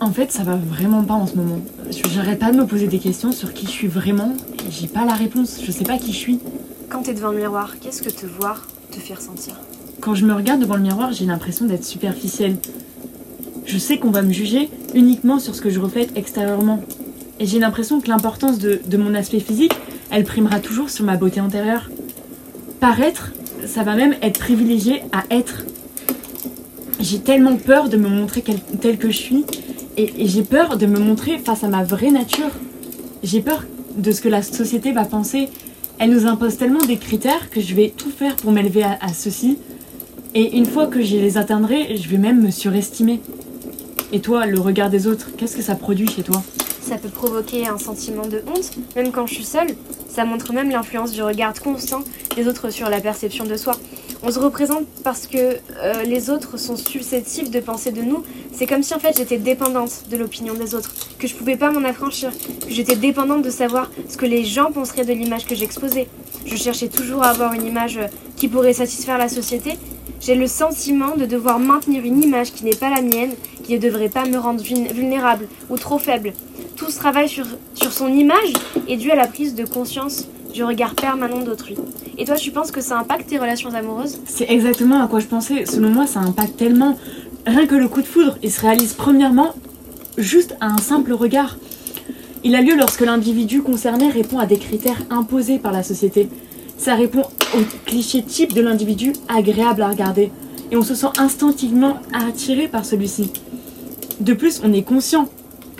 En fait, ça va vraiment pas en ce moment. J'arrête pas de me poser des questions sur qui je suis vraiment et j'ai pas la réponse. Je sais pas qui je suis. Quand t'es devant le miroir, qu'est-ce que te voir te fait ressentir Quand je me regarde devant le miroir, j'ai l'impression d'être superficielle. Je sais qu'on va me juger uniquement sur ce que je reflète extérieurement. Et j'ai l'impression que l'importance de, de mon aspect physique, elle primera toujours sur ma beauté intérieure. Paraître, ça va même être privilégié à être. J'ai tellement peur de me montrer telle que je suis et, j'ai peur de me montrer face à ma vraie nature. J'ai peur de ce que la société va penser. Elle nous impose tellement des critères que je vais tout faire pour m'élever à, à ceux-ci. Et une fois que j'y les atteindrai, je vais même me surestimer. Et toi, le regard des autres, qu'est-ce que ça produit chez toi? Ça peut provoquer un sentiment de honte, même quand je suis seule. Ça montre même l'influence du regard constant des autres sur la perception de soi. On se représente parce que euh, les autres sont susceptibles de penser de nous. C'est comme si en fait j'étais dépendante de l'opinion des autres, que je pouvais pas m'en affranchir, que j'étais dépendante de savoir ce que les gens penseraient de l'image que j'exposais. Je cherchais toujours à avoir une image euh, qui pourrait satisfaire la société. J'ai le sentiment de devoir maintenir une image qui n'est pas la mienne, qui ne devrait pas me rendre vul- vulnérable ou trop faible. Tout ce travail sur, sur son image est dû à la prise de conscience du regard permanent d'autrui. Et toi, tu penses que ça impacte tes relations amoureuses? C'est exactement à quoi je pensais. Selon moi, ça impacte tellement. Rien que le coup de foudre, il se réalise premièrement juste à un simple regard. Il a lieu lorsque l'individu concerné répond à des critères imposés par la société. Ça répond au cliché type de l'individu agréable à regarder. Et on se sent instinctivement attiré par celui-ci. De plus, on est conscient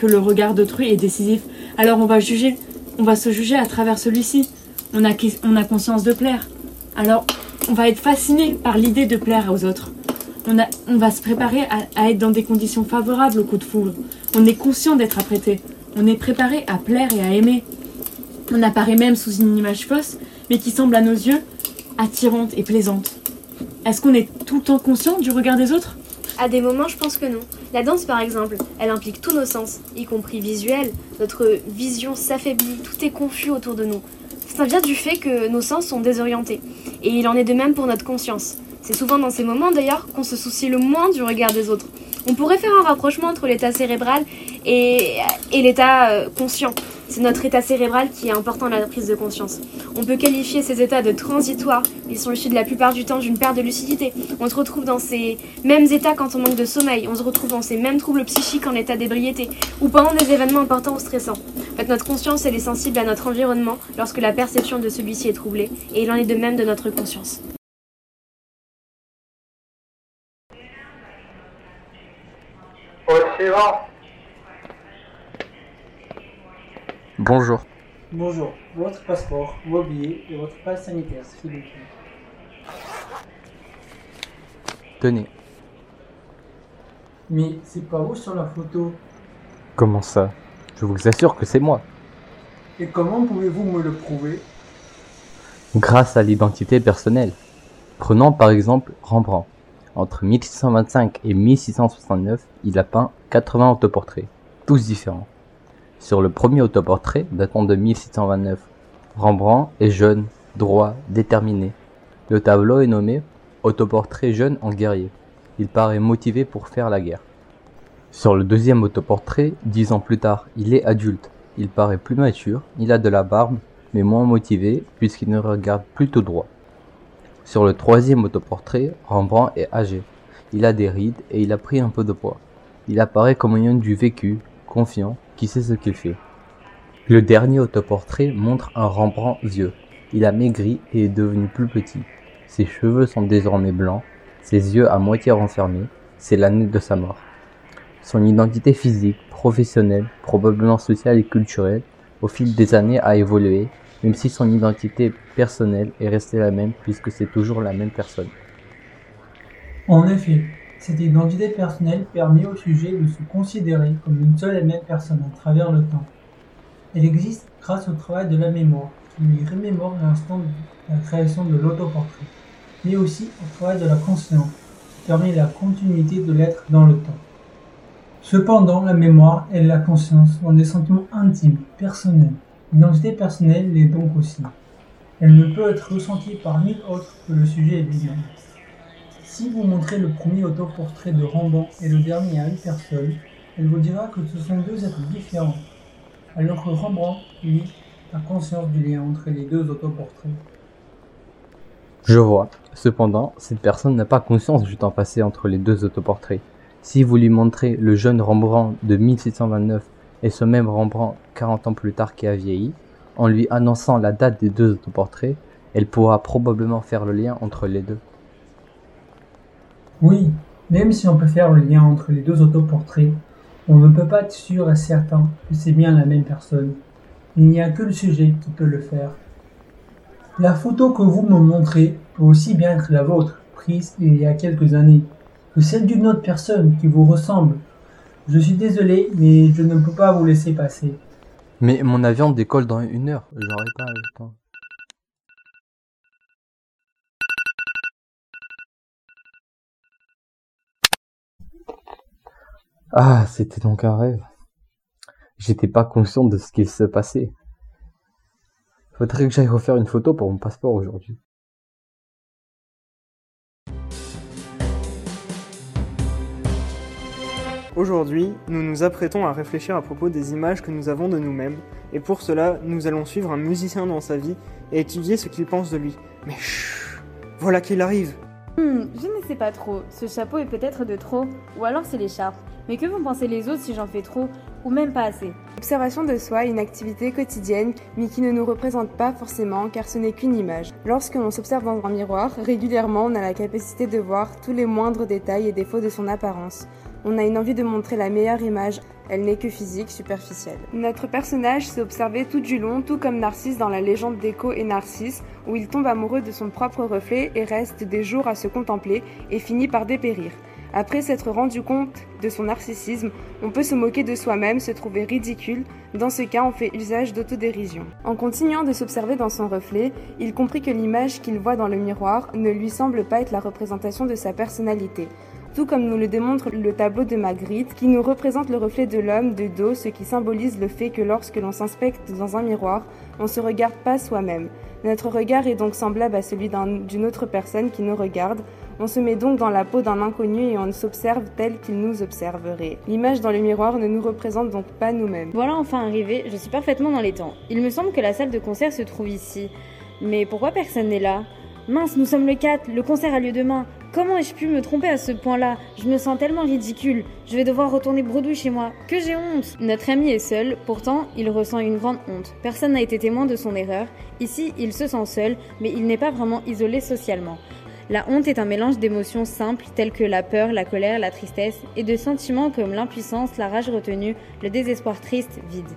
que le regard d'autrui est décisif. Alors on va juger, on va se juger à travers celui-ci. On a, on a conscience de plaire. Alors on va être fasciné par l'idée de plaire aux autres. On, a, on va se préparer à, être dans des conditions favorables au coup de foudre. On est conscient d'être apprêté. On est préparé à plaire et à aimer. On apparaît même sous une image fausse, mais qui semble à nos yeux attirante et plaisante. Est-ce qu'on est tout le temps conscient du regard des autres? À des moments, je pense que non. La danse, par exemple, elle implique tous nos sens, y compris visuels. Notre vision s'affaiblit, tout est confus autour de nous. Ça vient du fait que nos sens sont désorientés. Et il en est de même pour notre conscience. C'est souvent dans ces moments d'ailleurs qu'on se soucie le moins du regard des autres. On pourrait faire un rapprochement entre l'état cérébral et, l'état euh, conscient. C'est notre état cérébral qui est important dans la prise de conscience. On peut qualifier ces états de transitoires. Ils sont issus de la plupart du temps d'une perte de lucidité. On se retrouve dans ces mêmes états quand on manque de sommeil. On se retrouve dans ces mêmes troubles psychiques en état d'ébriété ou pendant des événements importants ou stressants. En fait, notre conscience, elle est sensible à notre environnement lorsque la perception de celui-ci est troublée. Et il en est de même de notre conscience. Bonjour. Bonjour, votre passeport, vos billets et votre passe sanitaire, s'il vous plaît. Tenez. Mais c'est pas vous sur la photo? Comment ça? Je vous assure que c'est moi. Et comment pouvez-vous me le prouver? Grâce à l'identité personnelle. Prenons par exemple Rembrandt. Entre 1625 et 1669, il a peint 80 autoportraits, tous différents. Sur le premier autoportrait, datant de 1629, Rembrandt est jeune, droit, déterminé. Le tableau est nommé Autoportrait jeune en guerrier. Il paraît motivé pour faire la guerre. Sur le deuxième autoportrait, dix ans plus tard, il est adulte. Il paraît plus mature, il a de la barbe, mais moins motivé puisqu'il ne regarde plus tout droit. Sur le troisième autoportrait, Rembrandt est âgé. Il a des rides et il a pris un peu de poids. Il apparaît comme ayant du vécu, confiant, qui sait ce qu'il fait. Le dernier autoportrait montre un Rembrandt vieux. Il a maigri et est devenu plus petit. Ses cheveux sont désormais blancs, ses yeux à moitié renfermés, c'est l'année de sa mort. Son identité physique, professionnelle, probablement sociale et culturelle, au fil des années a évolué, même si son identité personnelle est restée la même puisque c'est toujours la même personne. En effet, cette identité personnelle permet au sujet de se considérer comme une seule et même personne à travers le temps. Elle existe grâce au travail de la mémoire, qui lui remémore l'instant de la création de l'autoportrait, mais aussi au travail de la conscience, qui permet la continuité de l'être dans le temps. Cependant, la mémoire et la conscience sont des sentiments intimes, personnels. L'identité personnelle l'est donc aussi. Elle ne peut être ressentie par nul autre que le sujet lui-même. Si vous montrez le premier autoportrait de Rembrandt et le dernier à une personne, elle vous dira que ce sont deux êtres différents, alors que Rembrandt, lui, a conscience du lien entre les deux autoportraits. Je vois. Cependant, cette personne n'a pas conscience du temps passé entre les deux autoportraits. Si vous lui montrez le jeune Rembrandt de 1629 et ce même Rembrandt 40 ans plus tard qui a vieilli, en lui annonçant la date des deux autoportraits, elle pourra probablement faire le lien entre les deux. Oui, même si on peut faire le lien entre les deux autoportraits, on ne peut pas être sûr et certain que c'est bien la même personne. Il n'y a que le sujet qui peut le faire. La photo que vous me montrez peut aussi bien être la vôtre, prise il y a quelques années, que celle d'une autre personne qui vous ressemble. Je suis désolé, mais je ne peux pas vous laisser passer. Mais mon avion décolle dans une heure, j'aurai pas le temps. Ah, c'était donc un rêve. J'étais pas conscient de ce qu'il se passait. Faudrait que j'aille refaire une photo pour mon passeport aujourd'hui. Aujourd'hui, nous nous apprêtons à réfléchir à propos des images que nous avons de nous-mêmes, et pour cela, nous allons suivre un musicien dans sa vie et étudier ce qu'il pense de lui. Mais chut Voilà qu'il arrive Hmm, je ne sais pas trop. Ce chapeau est peut-être de trop, ou alors c'est l'écharpe. Mais que vont penser les autres si j'en fais trop, ou même pas assez? L'observation de soi est une activité quotidienne, mais qui ne nous représente pas forcément car ce n'est qu'une image. Lorsque l'on s'observe dans un miroir, régulièrement on a la capacité de voir tous les moindres détails et défauts de son apparence. On a une envie de montrer la meilleure image, elle n'est que physique, superficielle. Notre personnage s'est observé tout du long, tout comme Narcisse dans la légende d'Écho et Narcisse, où il tombe amoureux de son propre reflet et reste des jours à se contempler et finit par dépérir. Après s'être rendu compte de son narcissisme, on peut se moquer de soi-même, se trouver ridicule. Dans ce cas, on fait usage d'autodérision. En continuant de s'observer dans son reflet, il comprit que l'image qu'il voit dans le miroir ne lui semble pas être la représentation de sa personnalité tout comme nous le démontre le tableau de Magritte, qui nous représente le reflet de l'homme de dos, ce qui symbolise le fait que lorsque l'on s'inspecte dans un miroir, on ne se regarde pas soi-même. Notre regard est donc semblable à celui d'une autre personne qui nous regarde. On se met donc dans la peau d'un inconnu et on s'observe tel qu'il nous observerait. L'image dans le miroir ne nous représente donc pas nous-mêmes. Voilà enfin arrivé, je suis parfaitement dans les temps. Il me semble que la salle de concert se trouve ici. Mais pourquoi personne n'est là? Mince, nous sommes le 4, le concert a lieu demain. Comment ai-je pu me tromper à ce point-là? Je me sens tellement ridicule. Je vais devoir retourner bredouille chez moi. Que j'ai honte Notre ami est seul, pourtant il ressent une grande honte. Personne n'a été témoin de son erreur. Ici, il se sent seul, mais il n'est pas vraiment isolé socialement. La honte est un mélange d'émotions simples telles que la peur, la colère, la tristesse, et de sentiments comme l'impuissance, la rage retenue, le désespoir triste, vide.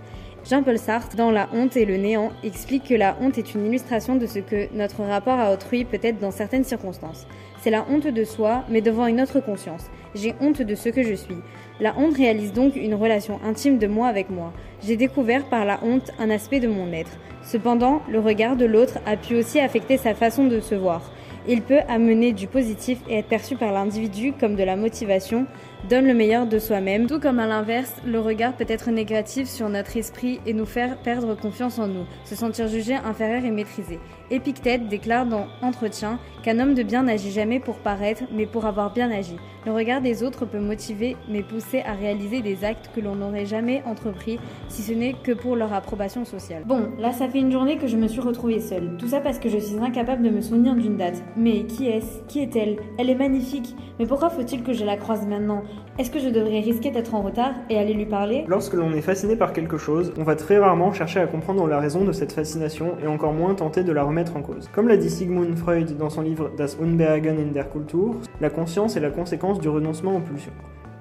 Jean-Paul Sartre, dans La honte et le néant, explique que la honte est une illustration de ce que notre rapport à autrui peut être dans certaines circonstances. C'est la honte de soi, mais devant une autre conscience. J'ai honte de ce que je suis. La honte réalise donc une relation intime de moi avec moi. J'ai découvert par la honte un aspect de mon être. Cependant, le regard de l'autre a pu aussi affecter sa façon de se voir. Il peut amener du positif et être perçu par l'individu comme de la motivation, donne le meilleur de soi-même, tout comme à l'inverse, le regard peut être négatif sur notre esprit et nous faire perdre confiance en nous, se sentir jugé inférieur et maîtrisé. Épictète déclare dans Entretien qu'un homme de bien n'agit jamais pour paraître, mais pour avoir bien agi. Le regard des autres peut motiver, mais pousser à réaliser des actes que l'on n'aurait jamais entrepris, si ce n'est que pour leur approbation sociale. Bon, là ça fait une journée que je me suis retrouvée seule. Tout ça parce que je suis incapable de me souvenir d'une date. Mais qui est-ce? Qui est-elle? Elle est magnifique. Mais pourquoi faut-il que je la croise maintenant? Est-ce que je devrais risquer d'être en retard et aller lui parler? Lorsque l'on est fasciné par quelque chose, on va très rarement chercher à comprendre la raison de cette fascination et encore moins tenter de la remettre en cause. Comme l'a dit Sigmund Freud dans son livre Das Unbehagen in der Kultur, la conscience est la conséquence du renoncement aux pulsions.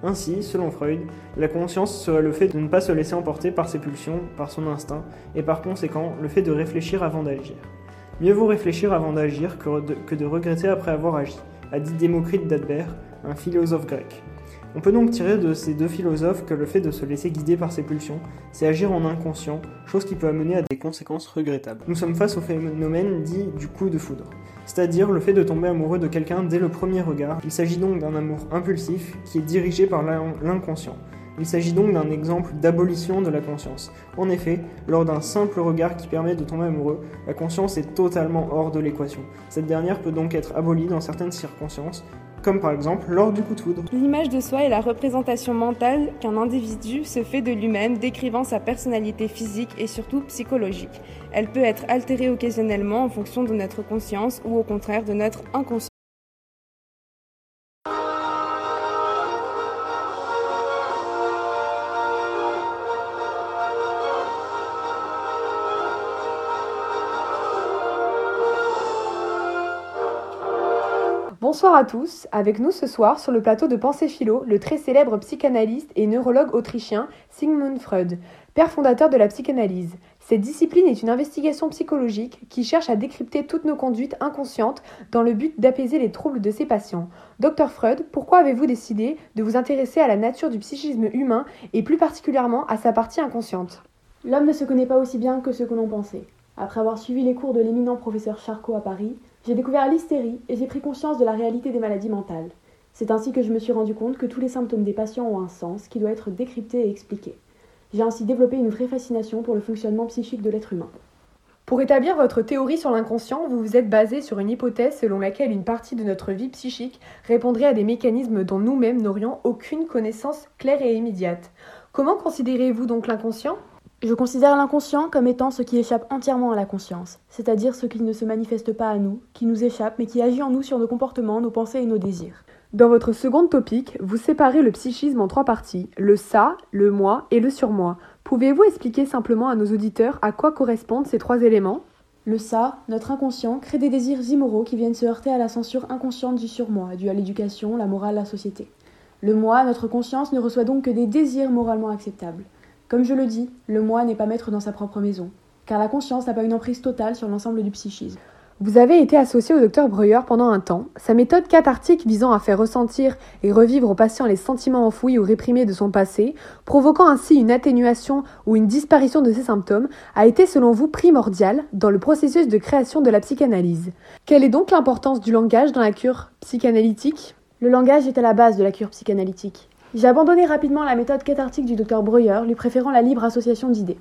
Ainsi, selon Freud, la conscience serait le fait de ne pas se laisser emporter par ses pulsions, par son instinct, et par conséquent le fait de réfléchir avant d'agir. Mieux vaut réfléchir avant d'agir que de, regretter après avoir agi, a dit Démocrite d'Adbert, un philosophe grec. On peut donc tirer de ces deux philosophes que le fait de se laisser guider par ses pulsions, c'est agir en inconscient, chose qui peut amener à des conséquences regrettables. Nous sommes face au phénomène dit du coup de foudre, c'est-à-dire le fait de tomber amoureux de quelqu'un dès le premier regard. Il s'agit donc d'un amour impulsif qui est dirigé par l'inconscient. Il s'agit donc d'un exemple d'abolition de la conscience. En effet, lors d'un simple regard qui permet de tomber amoureux, la conscience est totalement hors de l'équation. Cette dernière peut donc être abolie dans certaines circonstances, comme par exemple lors du coup de foudre. L'image de soi est la représentation mentale qu'un individu se fait de lui-même, décrivant sa personnalité physique et surtout psychologique. Elle peut être altérée occasionnellement en fonction de notre conscience ou au contraire de notre inconscience. Bonsoir à tous, avec nous ce soir sur le plateau de Pensée Philo, le très célèbre psychanalyste et neurologue autrichien Sigmund Freud, père fondateur de la psychanalyse. Cette discipline est une investigation psychologique qui cherche à décrypter toutes nos conduites inconscientes dans le but d'apaiser les troubles de ses patients. Docteur Freud, pourquoi avez-vous décidé de vous intéresser à la nature du psychisme humain et plus particulièrement à sa partie inconsciente? L'homme ne se connaît pas aussi bien que ce que l'on pensait. Après avoir suivi les cours de l'éminent professeur Charcot à Paris, j'ai découvert l'hystérie et j'ai pris conscience de la réalité des maladies mentales. C'est ainsi que je me suis rendu compte que tous les symptômes des patients ont un sens qui doit être décrypté et expliqué. J'ai ainsi développé une vraie fascination pour le fonctionnement psychique de l'être humain. Pour établir votre théorie sur l'inconscient, vous vous êtes basé sur une hypothèse selon laquelle une partie de notre vie psychique répondrait à des mécanismes dont nous-mêmes n'aurions aucune connaissance claire et immédiate. Comment considérez-vous donc l'inconscient? Je considère l'inconscient comme étant ce qui échappe entièrement à la conscience, c'est-à-dire ce qui ne se manifeste pas à nous, qui nous échappe, mais qui agit en nous sur nos comportements, nos pensées et nos désirs. Dans votre seconde topique, vous séparez le psychisme en trois parties, le ça, le moi et le surmoi. Pouvez-vous expliquer simplement à nos auditeurs à quoi correspondent ces trois éléments? Le ça, notre inconscient, crée des désirs immoraux qui viennent se heurter à la censure inconsciente du surmoi, due à l'éducation, la morale, la société. Le moi, notre conscience, ne reçoit donc que des désirs moralement acceptables. Comme je le dis, le moi n'est pas maître dans sa propre maison, car la conscience n'a pas une emprise totale sur l'ensemble du psychisme. Vous avez été associé au docteur Breuer pendant un temps. Sa méthode cathartique visant à faire ressentir et revivre au patient les sentiments enfouis ou réprimés de son passé, provoquant ainsi une atténuation ou une disparition de ses symptômes, a été selon vous primordiale dans le processus de création de la psychanalyse. Quelle est donc l'importance du langage dans la cure psychanalytique? Le langage est à la base de la cure psychanalytique. J'ai abandonné rapidement la méthode cathartique du docteur Breuer, lui préférant la libre association d'idées.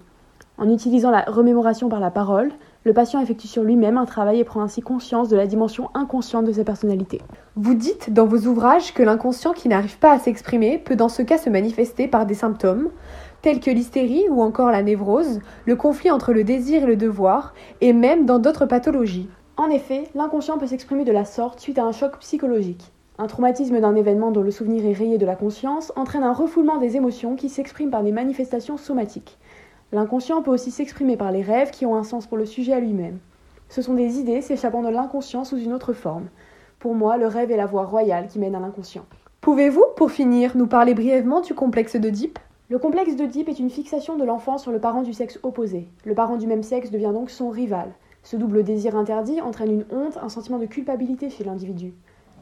En utilisant la remémoration par la parole, le patient effectue sur lui-même un travail et prend ainsi conscience de la dimension inconsciente de sa personnalité. Vous dites dans vos ouvrages que l'inconscient qui n'arrive pas à s'exprimer peut dans ce cas se manifester par des symptômes tels que l'hystérie ou encore la névrose, le conflit entre le désir et le devoir, et même dans d'autres pathologies. En effet, l'inconscient peut s'exprimer de la sorte suite à un choc psychologique. Un traumatisme d'un événement dont le souvenir est rayé de la conscience entraîne un refoulement des émotions qui s'expriment par des manifestations somatiques. L'inconscient peut aussi s'exprimer par les rêves qui ont un sens pour le sujet à lui-même. Ce sont des idées s'échappant de l'inconscient sous une autre forme. Pour moi, le rêve est la voie royale qui mène à l'inconscient. Pouvez-vous, pour finir, nous parler brièvement du complexe d'Oedipe? Le complexe d'Oedipe est une fixation de l'enfant sur le parent du sexe opposé. Le parent du même sexe devient donc son rival. Ce double désir interdit entraîne une honte, un sentiment de culpabilité chez l'individu.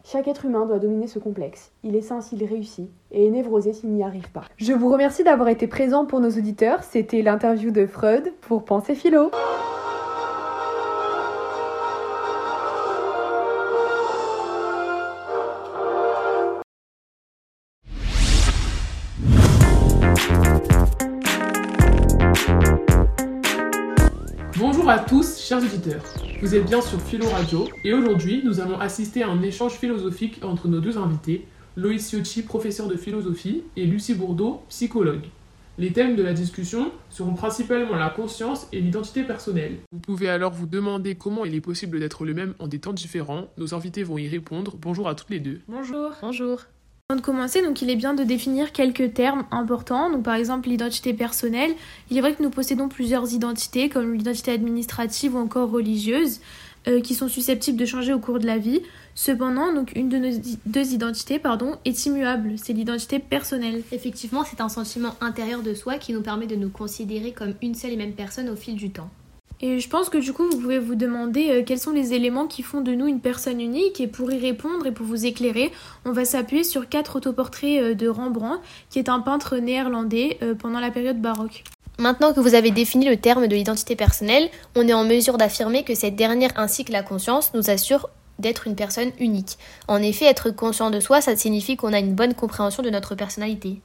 Chaque être humain doit dominer ce complexe. Il est sain s'il réussit et est névrosé s'il n'y arrive pas. Je vous remercie d'avoir été présent pour nos auditeurs. C'était l'interview de Freud pour Penser Philo. Bonjour à tous, chers auditeurs. Vous êtes bien sur Philo Radio et aujourd'hui, nous allons assister à un échange philosophique entre nos deux invités, Loïs Ciocci, professeur de philosophie, et Lucie Bourdeau, psychologue. Les thèmes de la discussion seront principalement la conscience et l'identité personnelle. Vous pouvez alors vous demander comment il est possible d'être le même en des temps différents. Nos invités vont y répondre. Bonjour à toutes les deux. Bonjour. Bonjour. Avant de commencer, donc il est bien de définir quelques termes importants. Par exemple l'identité personnelle. Il est vrai que nous possédons plusieurs identités, comme l'identité administrative ou encore religieuse, euh, qui sont susceptibles de changer au cours de la vie. Cependant, donc une de nos deux identités, est immuable. C'est l'identité personnelle. Effectivement, c'est un sentiment intérieur de soi qui nous permet de nous considérer comme une seule et même personne au fil du temps. Et je pense que du coup, vous pouvez vous demander euh, quels sont les éléments qui font de nous une personne unique. Et pour y répondre et pour vous éclairer, on va s'appuyer sur quatre autoportraits euh, de Rembrandt, qui est un peintre néerlandais euh, pendant la période baroque. Maintenant que vous avez défini le terme de l'identité personnelle, on est en mesure d'affirmer que cette dernière ainsi que la conscience nous assurent d'être une personne unique. En effet, être conscient de soi, ça signifie qu'on a une bonne compréhension de notre personnalité.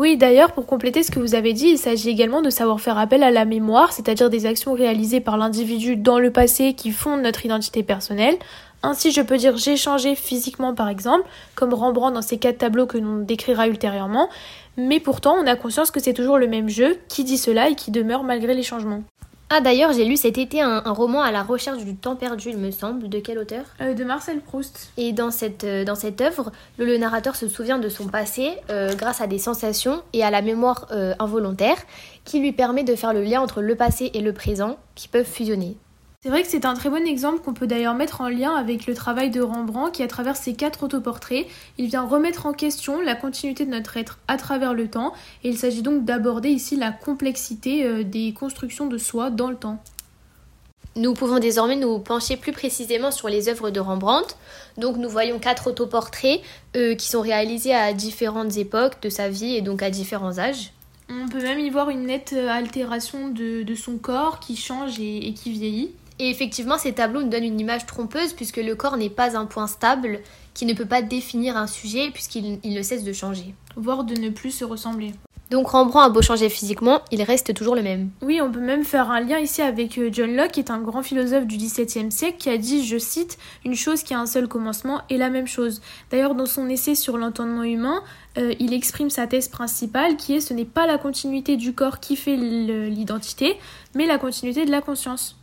Oui, d'ailleurs, pour compléter ce que vous avez dit, il s'agit également de savoir faire appel à la mémoire, c'est-à-dire des actions réalisées par l'individu dans le passé qui fondent notre identité personnelle. Ainsi, je peux dire j'ai changé physiquement par exemple, comme Rembrandt dans ces quatre tableaux que l'on décrira ultérieurement, mais pourtant on a conscience que c'est toujours le même jeu qui dit cela et qui demeure malgré les changements. Ah d'ailleurs, j'ai lu cet été un, roman à la recherche du temps perdu, il me semble. De quel auteur? Euh, De Marcel Proust. Et dans cette, euh, dans cette œuvre, le, narrateur se souvient de son passé euh, grâce à des sensations et à la mémoire involontaire qui lui permet de faire le lien entre le passé et le présent qui peuvent fusionner. C'est vrai que c'est un très bon exemple qu'on peut d'ailleurs mettre en lien avec le travail de Rembrandt qui, à travers ses quatre autoportraits, il vient remettre en question la continuité de notre être à travers le temps et il s'agit donc d'aborder ici la complexité euh, des constructions de soi dans le temps. Nous pouvons désormais nous pencher plus précisément sur les œuvres de Rembrandt. Donc nous voyons quatre autoportraits euh, qui sont réalisés à différentes époques de sa vie et donc à différents âges. On peut même y voir une nette euh, altération de, son corps qui change et qui vieillit. Et effectivement, ces tableaux nous donnent une image trompeuse puisque le corps n'est pas un point stable qui ne peut pas définir un sujet puisqu'il ne cesse de changer. Voire de ne plus se ressembler. Donc Rembrandt a beau changer physiquement, il reste toujours le même. Oui, on peut même faire un lien ici avec euh, John Locke, qui est un grand philosophe du XVIIe siècle, qui a dit, je cite, Une chose qui a un seul commencement est la même chose. D'ailleurs, dans son essai sur l'entendement humain, euh, il exprime sa thèse principale, qui est ce n'est pas la continuité du corps qui fait l'identité, mais la continuité de la conscience.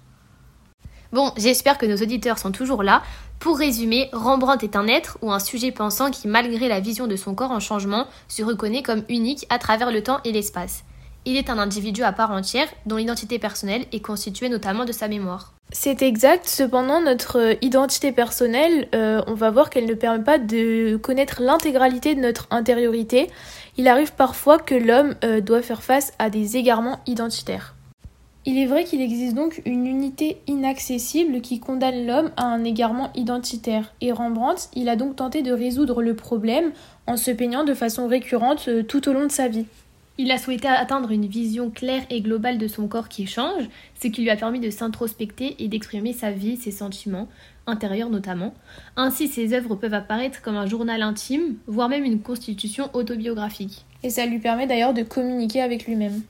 Bon, j'espère que nos auditeurs sont toujours là. Pour résumer, Rembrandt est un être ou un sujet pensant qui, malgré la vision de son corps en changement, se reconnaît comme unique à travers le temps et l'espace. Il est un individu à part entière dont l'identité personnelle est constituée notamment de sa mémoire. C'est exact, cependant notre identité personnelle, euh, on va voir qu'elle ne permet pas de connaître l'intégralité de notre intériorité. Il arrive parfois que l'homme euh, doit faire face à des égarements identitaires. Il est vrai qu'il existe donc une unité inaccessible qui condamne l'homme à un égarement identitaire, et Rembrandt, il a donc tenté de résoudre le problème en se peignant de façon récurrente euh, tout au long de sa vie. Il a souhaité atteindre une vision claire et globale de son corps qui change, ce qui lui a permis de s'introspecter et d'exprimer sa vie, ses sentiments, intérieurs notamment. Ainsi, ses œuvres peuvent apparaître comme un journal intime, voire même une constitution autobiographique. Et ça lui permet d'ailleurs de communiquer avec lui-même.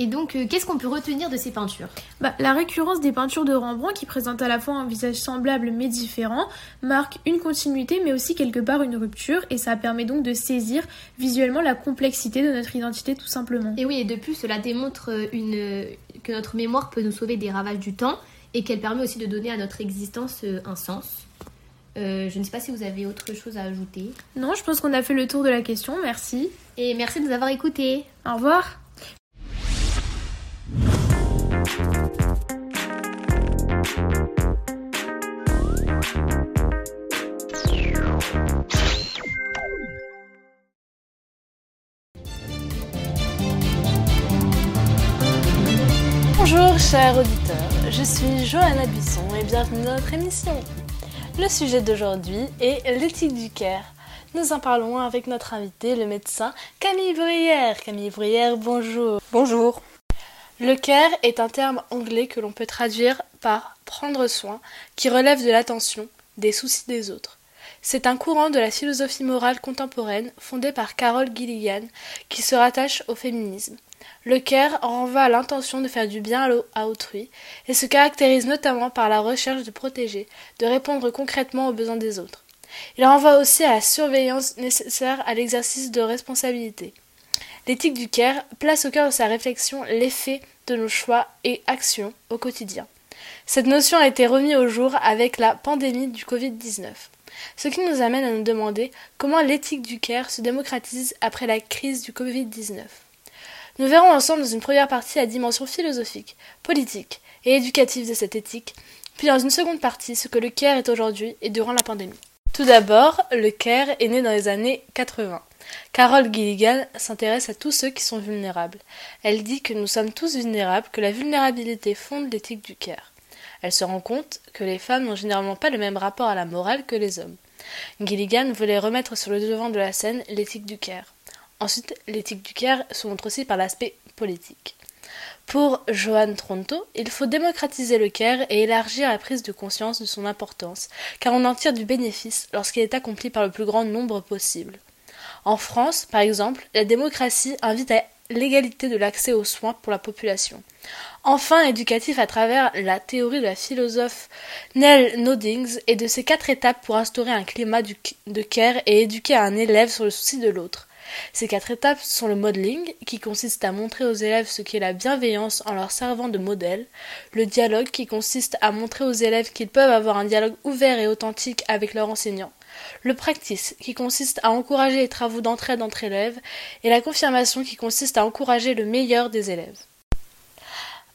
Et donc, euh, qu'est-ce qu'on peut retenir de ces peintures bah, La récurrence des peintures de Rembrandt, qui présentent à la fois un visage semblable mais différent, marque une continuité mais aussi quelque part une rupture, et ça permet donc de saisir visuellement la complexité de notre identité tout simplement. Et oui, et de plus, cela démontre euh, une... que notre mémoire peut nous sauver des ravages du temps, et qu'elle permet aussi de donner à notre existence euh, un sens. je ne sais pas si vous avez autre chose à ajouter. Non, je pense qu'on a fait le tour de la question, merci. Et merci de nous avoir écoutés. Au revoir. Chers auditeurs, je suis Johanna Buisson et bienvenue dans notre émission. Le sujet d'aujourd'hui est l'éthique du care. Nous en parlons avec notre invité, le médecin Camille Bruyère. Camille Bruyère, bonjour. Bonjour. Le care est un terme anglais que l'on peut traduire par prendre soin, qui relève de l'attention, des soucis des autres. C'est un courant de la philosophie morale contemporaine fondé par Carol Gilligan qui se rattache au féminisme. Le care renvoie à l'intention de faire du bien à autrui et se caractérise notamment par la recherche de protéger, de répondre concrètement aux besoins des autres. Il renvoie aussi à la surveillance nécessaire à l'exercice de responsabilité. L'éthique du care place au cœur de sa réflexion l'effet de nos choix et actions au quotidien. Cette notion a été remise au jour avec la pandémie du Covid-19. Ce qui nous amène à nous demander comment l'éthique du care se démocratise après la crise du Covid-19. Nous verrons ensemble dans une première partie la dimension philosophique, politique et éducative de cette éthique, puis dans une seconde partie ce que le care est aujourd'hui et durant la pandémie. Tout d'abord, le care est né dans les années 80. Carole Gilligan s'intéresse à tous ceux qui sont vulnérables. Elle dit que nous sommes tous vulnérables, que la vulnérabilité fonde l'éthique du care. Elle se rend compte que les femmes n'ont généralement pas le même rapport à la morale que les hommes. Gilligan voulait remettre sur le devant de la scène l'éthique du care. Ensuite, l'éthique du care se montre aussi par l'aspect politique. Pour Johan Tronto, il faut démocratiser le care et élargir la prise de conscience de son importance, car on en tire du bénéfice lorsqu'il est accompli par le plus grand nombre possible. En France, par exemple, la démocratie invite à l'égalité de l'accès aux soins pour la population. Enfin, éducatif à travers la théorie de la philosophe Nell Noddings et de ses quatre étapes pour instaurer un climat de care et éduquer un élève sur le souci de l'autre. Ces quatre étapes sont le modeling, qui consiste à montrer aux élèves ce qu'est la bienveillance en leur servant de modèle, le dialogue, qui consiste à montrer aux élèves qu'ils peuvent avoir un dialogue ouvert et authentique avec leur enseignant, le practice, qui consiste à encourager les travaux d'entraide entre élèves, et la confirmation, qui consiste à encourager le meilleur des élèves.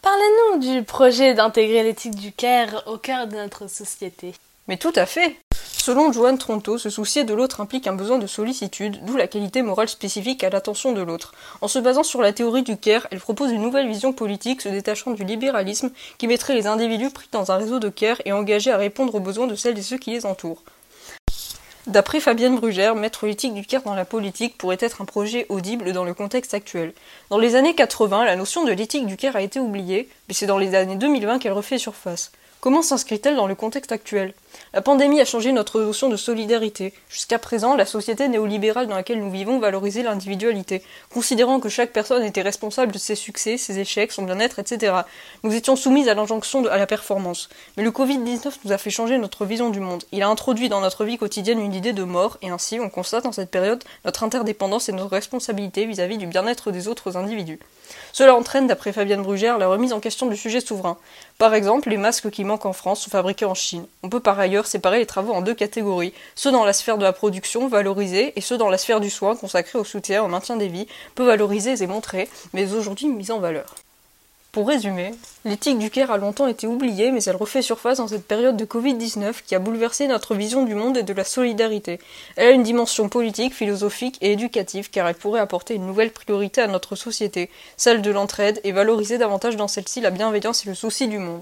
Parlez-nous du projet d'intégrer l'éthique du CARE au cœur de notre société. Mais tout à fait Selon Joanne Tronto, se soucier de l'autre implique un besoin de sollicitude, d'où la qualité morale spécifique à l'attention de l'autre. En se basant sur la théorie du care, elle propose une nouvelle vision politique se détachant du libéralisme qui mettrait les individus pris dans un réseau de care et engagés à répondre aux besoins de celles et ceux qui les entourent. D'après Fabienne Brugère, mettre l'éthique du care dans la politique pourrait être un projet audible dans le contexte actuel. Dans les années 80, la notion de l'éthique du care a été oubliée, mais c'est dans les années 2020 qu'elle refait surface. Comment s'inscrit-elle dans le contexte actuel? La pandémie a changé notre notion de solidarité. Jusqu'à présent, la société néolibérale dans laquelle nous vivons valorisait l'individualité, considérant que chaque personne était responsable de ses succès, ses échecs, son bien-être, etc. Nous étions soumis à l'injonction à la performance. Mais le Covid-19 nous a fait changer notre vision du monde. Il a introduit dans notre vie quotidienne une idée de mort, et ainsi on constate en cette période notre interdépendance et notre responsabilité vis-à-vis -vis du bien-être des autres individus. Cela entraîne, d'après Fabienne Brugère, la remise en question du sujet souverain. Par exemple, les masques qui manquent en France sont fabriqués en Chine. On peut ailleurs séparer les travaux en deux catégories, ceux dans la sphère de la production, valorisés, et ceux dans la sphère du soin, consacrés au soutien, au maintien des vies, peu valorisés et montrés, mais aujourd'hui mis en valeur. Pour résumer, l'éthique du Caire a longtemps été oubliée, mais elle refait surface dans cette période de Covid-19 qui a bouleversé notre vision du monde et de la solidarité. Elle a une dimension politique, philosophique et éducative car elle pourrait apporter une nouvelle priorité à notre société, celle de l'entraide, et valoriser davantage dans celle-ci la bienveillance et le souci du monde.